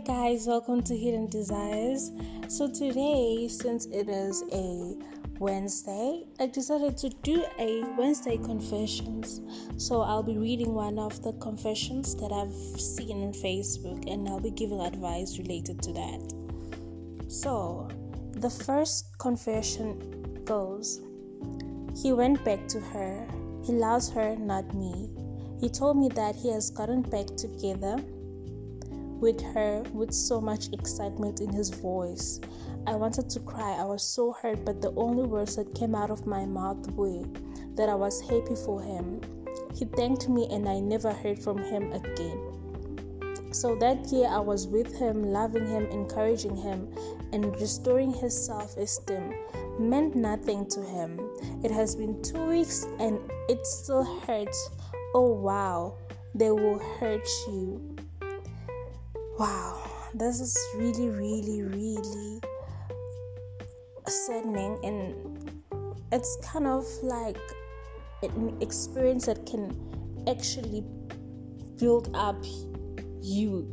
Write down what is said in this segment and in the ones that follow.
Hi guys, welcome to Hidden Desires. So today, since it is a Wednesday, I decided to do a Wednesday confessions. So I'll be reading one of the confessions that I've seen on Facebook and I'll be giving advice related to that. So, the first confession goes He went back to her. He loves her, not me. He told me that he has gotten back together with her with so much excitement in his voice. I wanted to cry. I was so hurt, but the only words that came out of my mouth were that I was happy for him. He thanked me, and I never heard from him again. So that year, I was with him, loving him, encouraging him, and restoring his self esteem meant nothing to him. It has been two weeks and it still hurts Oh wow, they will hurt you. Wow, this is really, really, really saddening, and it's kind of like an experience that can actually build up you.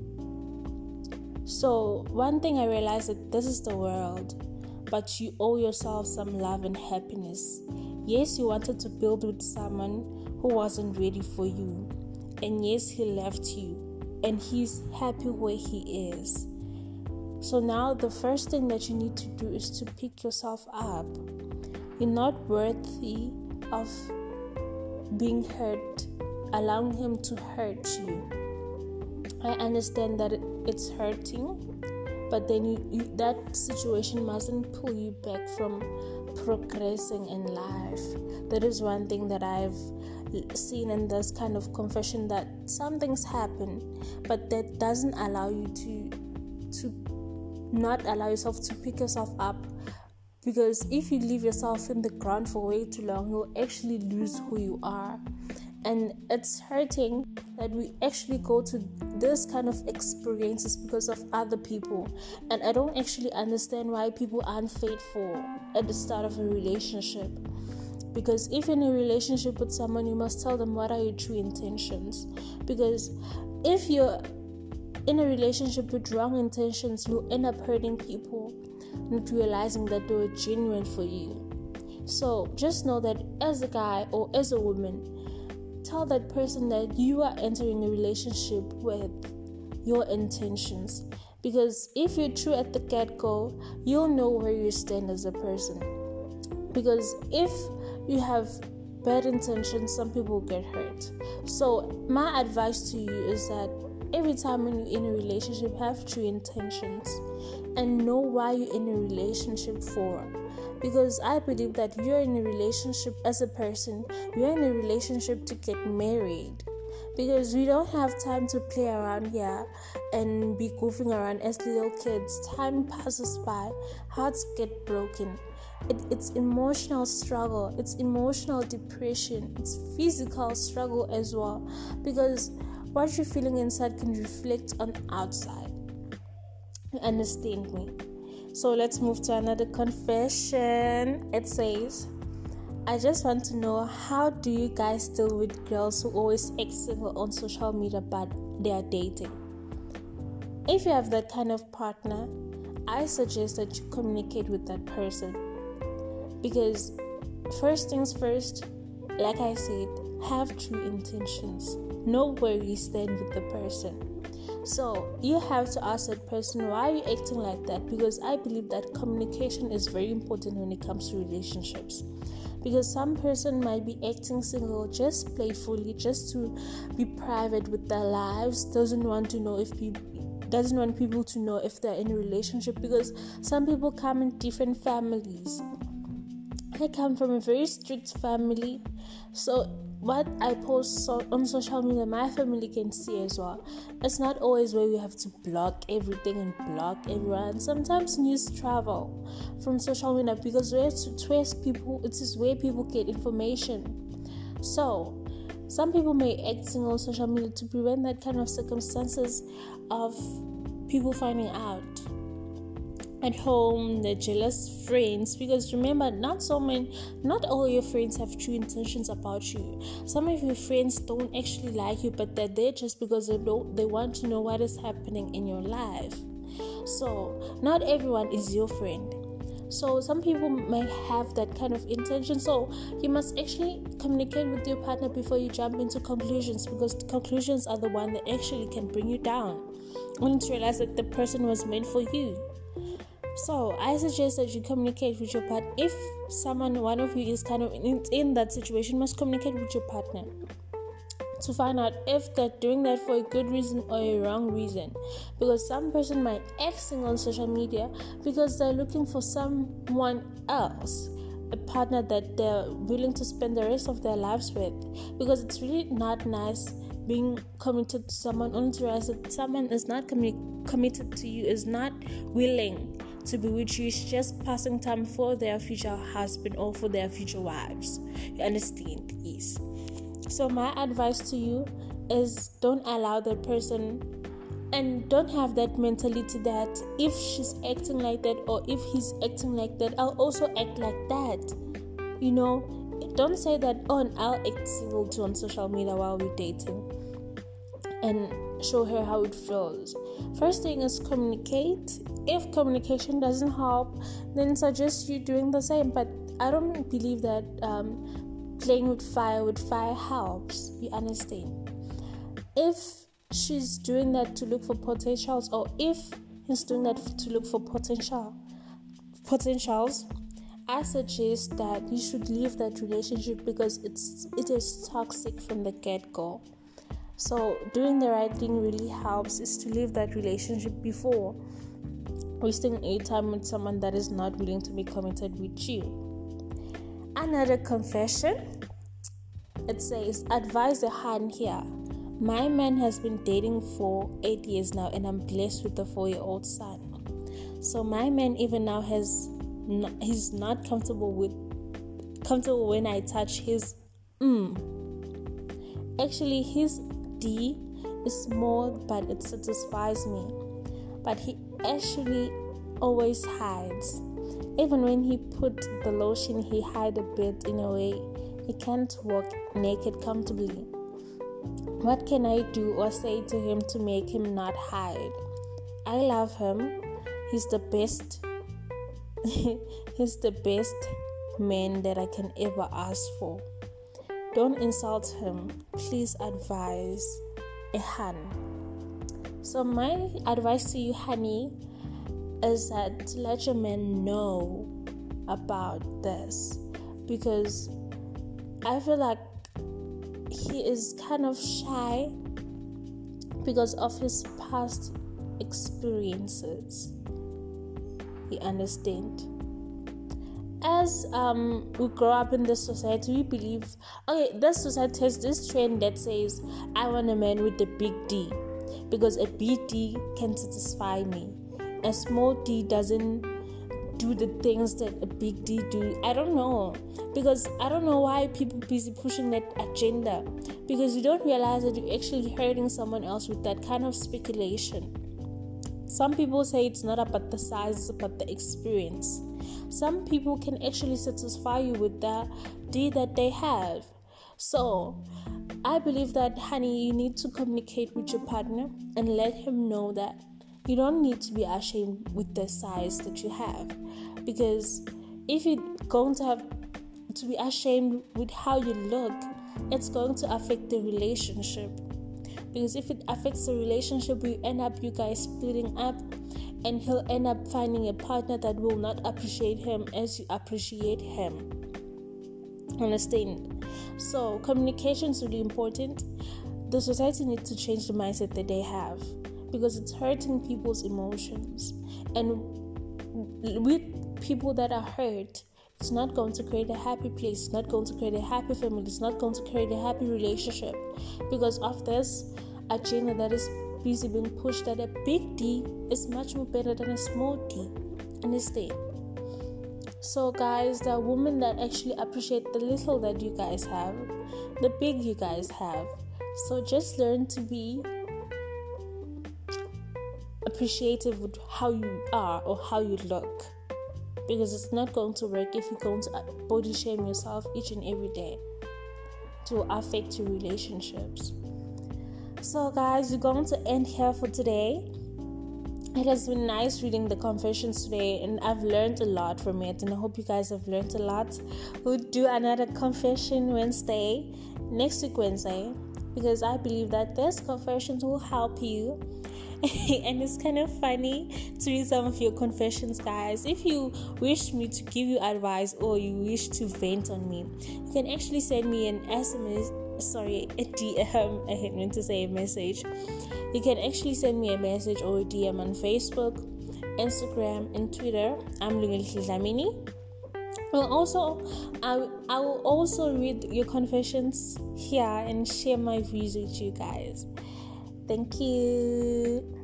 So, one thing I realized that this is the world, but you owe yourself some love and happiness. Yes, you wanted to build with someone who wasn't ready for you. And yes, he left you, and he's happy where he is. So now the first thing that you need to do is to pick yourself up. You're not worthy of being hurt, allowing him to hurt you. I understand that it's hurting, but then you, you, that situation mustn't pull you back from progressing in life. That is one thing that I've seen in this kind of confession that some things happen, but that doesn't allow you to to not allow yourself to pick yourself up. Because if you leave yourself in the ground for way too long you'll actually lose who you are. And it's hurting that we actually go to this kind of experiences because of other people. And i don't actually understand why people aren't faithful at the start of a relationship because if in a relationship with someone you must tell them what are your true intentions. Because if you're in a relationship with wrong intentions you'll end up hurting people not realizing that they were genuine for you. So just know that as a guy or as a woman tell that person that you are entering a relationship with your intentions. Because if you're true at the get-go you'll know where you stand as a person. Because if you have bad intentions, some people get hurt. So, my advice to you is that every time when you're in a relationship, have true intentions and know why you're in a relationship for. Because I believe that you're in a relationship as a person, you're in a relationship to get married. Because we don't have time to play around here and be goofing around as little kids. Time passes by, hearts get broken. It, it's emotional struggle it's emotional depression it's physical struggle as well. Because what you're feeling inside can reflect on outside. You understand me? So let's move to another confession. It says I just want to know how do you guys deal with girls who always act single on social media but they are dating? If you have that kind of partner, I suggest that you communicate with that person. Because first things first like i said have true intentions. Know where you stand with the person. So you have to ask that person why are you acting like that? Because i believe that communication is very important when it comes to relationships because some person might be acting single just playfully just to be private with their lives doesn't want to know if people doesn't want people to know if they're in a relationship because some people come in different families. I come from a very strict family, so what I post so on social media, my family can see as well. It's not always where we have to block everything and block everyone. Sometimes news travel from social media because where to trace people, it is where people get information. So some people may act on social media to prevent that kind of circumstances of people finding out. At home, the jealous friends, because remember, not so many, not all your friends have true intentions about you. Some of your friends don't actually like you, but they're there just because they don't, they want to know what is happening in your life. So, not everyone is your friend. So, some people may have that kind of intention. So, you must actually communicate with your partner before you jump into conclusions because conclusions are the one that actually can bring you down. Only to realize that the person was meant for you. So, I suggest that you communicate with your partner. If someone, one of you, is kind of in, in that situation, must communicate with your partner to find out if they're doing that for a good reason or a wrong reason. Because some person might acting on social media because they're looking for someone else, a partner that they're willing to spend the rest of their lives with. Because it's really not nice being committed to someone only to realize that someone is not commi- committed to you, is not willing to be with you, is just passing time for their future husband or for their future wives. You understand? Yes. So, my advice to you is don't allow that person and don't have that mentality that if she's acting like that or if he's acting like that, I'll also act like that. You know, don't say that, oh, I'll act civil too on social media while we're dating and show her how it feels. First thing is communicate. If communication doesn't help, then suggest you doing the same. But I don't believe that um, playing with fire with fire helps. You understand? If she's doing that to look for potentials, or if he's doing that to look for potential potentials, I suggest that you should leave that relationship because it's it is toxic from the get go. So doing the right thing really helps is to leave that relationship before wasting a time with someone that is not willing to be committed with you. Another confession it says, Advise a hand here. My man has been dating for eight years now, and I'm blessed with a four year old son. So, my man, even now, has not, he's not comfortable with comfortable when I touch his mm. Actually, his D is small, but it satisfies me. But he actually always hides. Even when he put the lotion, he hide a bit in a way he can't walk naked comfortably. What can I do or say to him to make him not hide? I love him. He's the best. He's the best man that I can ever ask for. Don't insult him. Please advise a hun. So my advice to you, honey, is that let your man know about this because I feel like he is kind of shy because of his past experiences. You understand? As um, we grow up in this society, we believe okay, this society has this trend that says, I want a man with a big D because a big D can satisfy me a small d doesn't do the things that a big D do. I don't know because I don't know why people busy pushing that agenda because you don't realize that you're actually hurting someone else with that kind of speculation. Some people say it's not about the size, it's about the experience. Some people can actually satisfy you with that D that they have. So, I believe that, honey, you need to communicate with your partner and let him know that you don't need to be ashamed with the size that you have because if you're going to have to be ashamed with how you look it's going to affect the relationship because if it affects the relationship you end up you guys splitting up and he'll end up finding a partner that will not appreciate him as you appreciate him. Understand? So communication is really important. The society needs to change the mindset that they have because it's hurting people's emotions. And with people that are hurt, it's not going to create a happy place, it's not going to create a happy family, it's not going to create a happy relationship because of this agenda that is busy being pushed that a big D is much more better than a small D. Understand? So, guys, there are women that actually appreciate the little that you guys have, the big you guys have. So, just learn to be appreciative with how you are or how you look because it's not going to work if you're going to uh, body shame yourself each and every day to affect your relationships. So, guys, we're going to end here for today. It has been nice reading the confessions today, and I've learned a lot from it. And I hope you guys have learned a lot. We'll do another confession Wednesday, next week, Wednesday, because I believe that this confessions will help you and it's kind of funny to read some of your confessions, guys. If you wish me to give you advice or you wish to vent on me, you can actually send me an SMS. Sorry, a DM. I hate meant to say a message. You can actually send me a message or a DM on Facebook, Instagram, and Twitter. I'm Lungel Dlamini. Well, also, I, I will also read your confessions here and share my views with you guys. Thank you.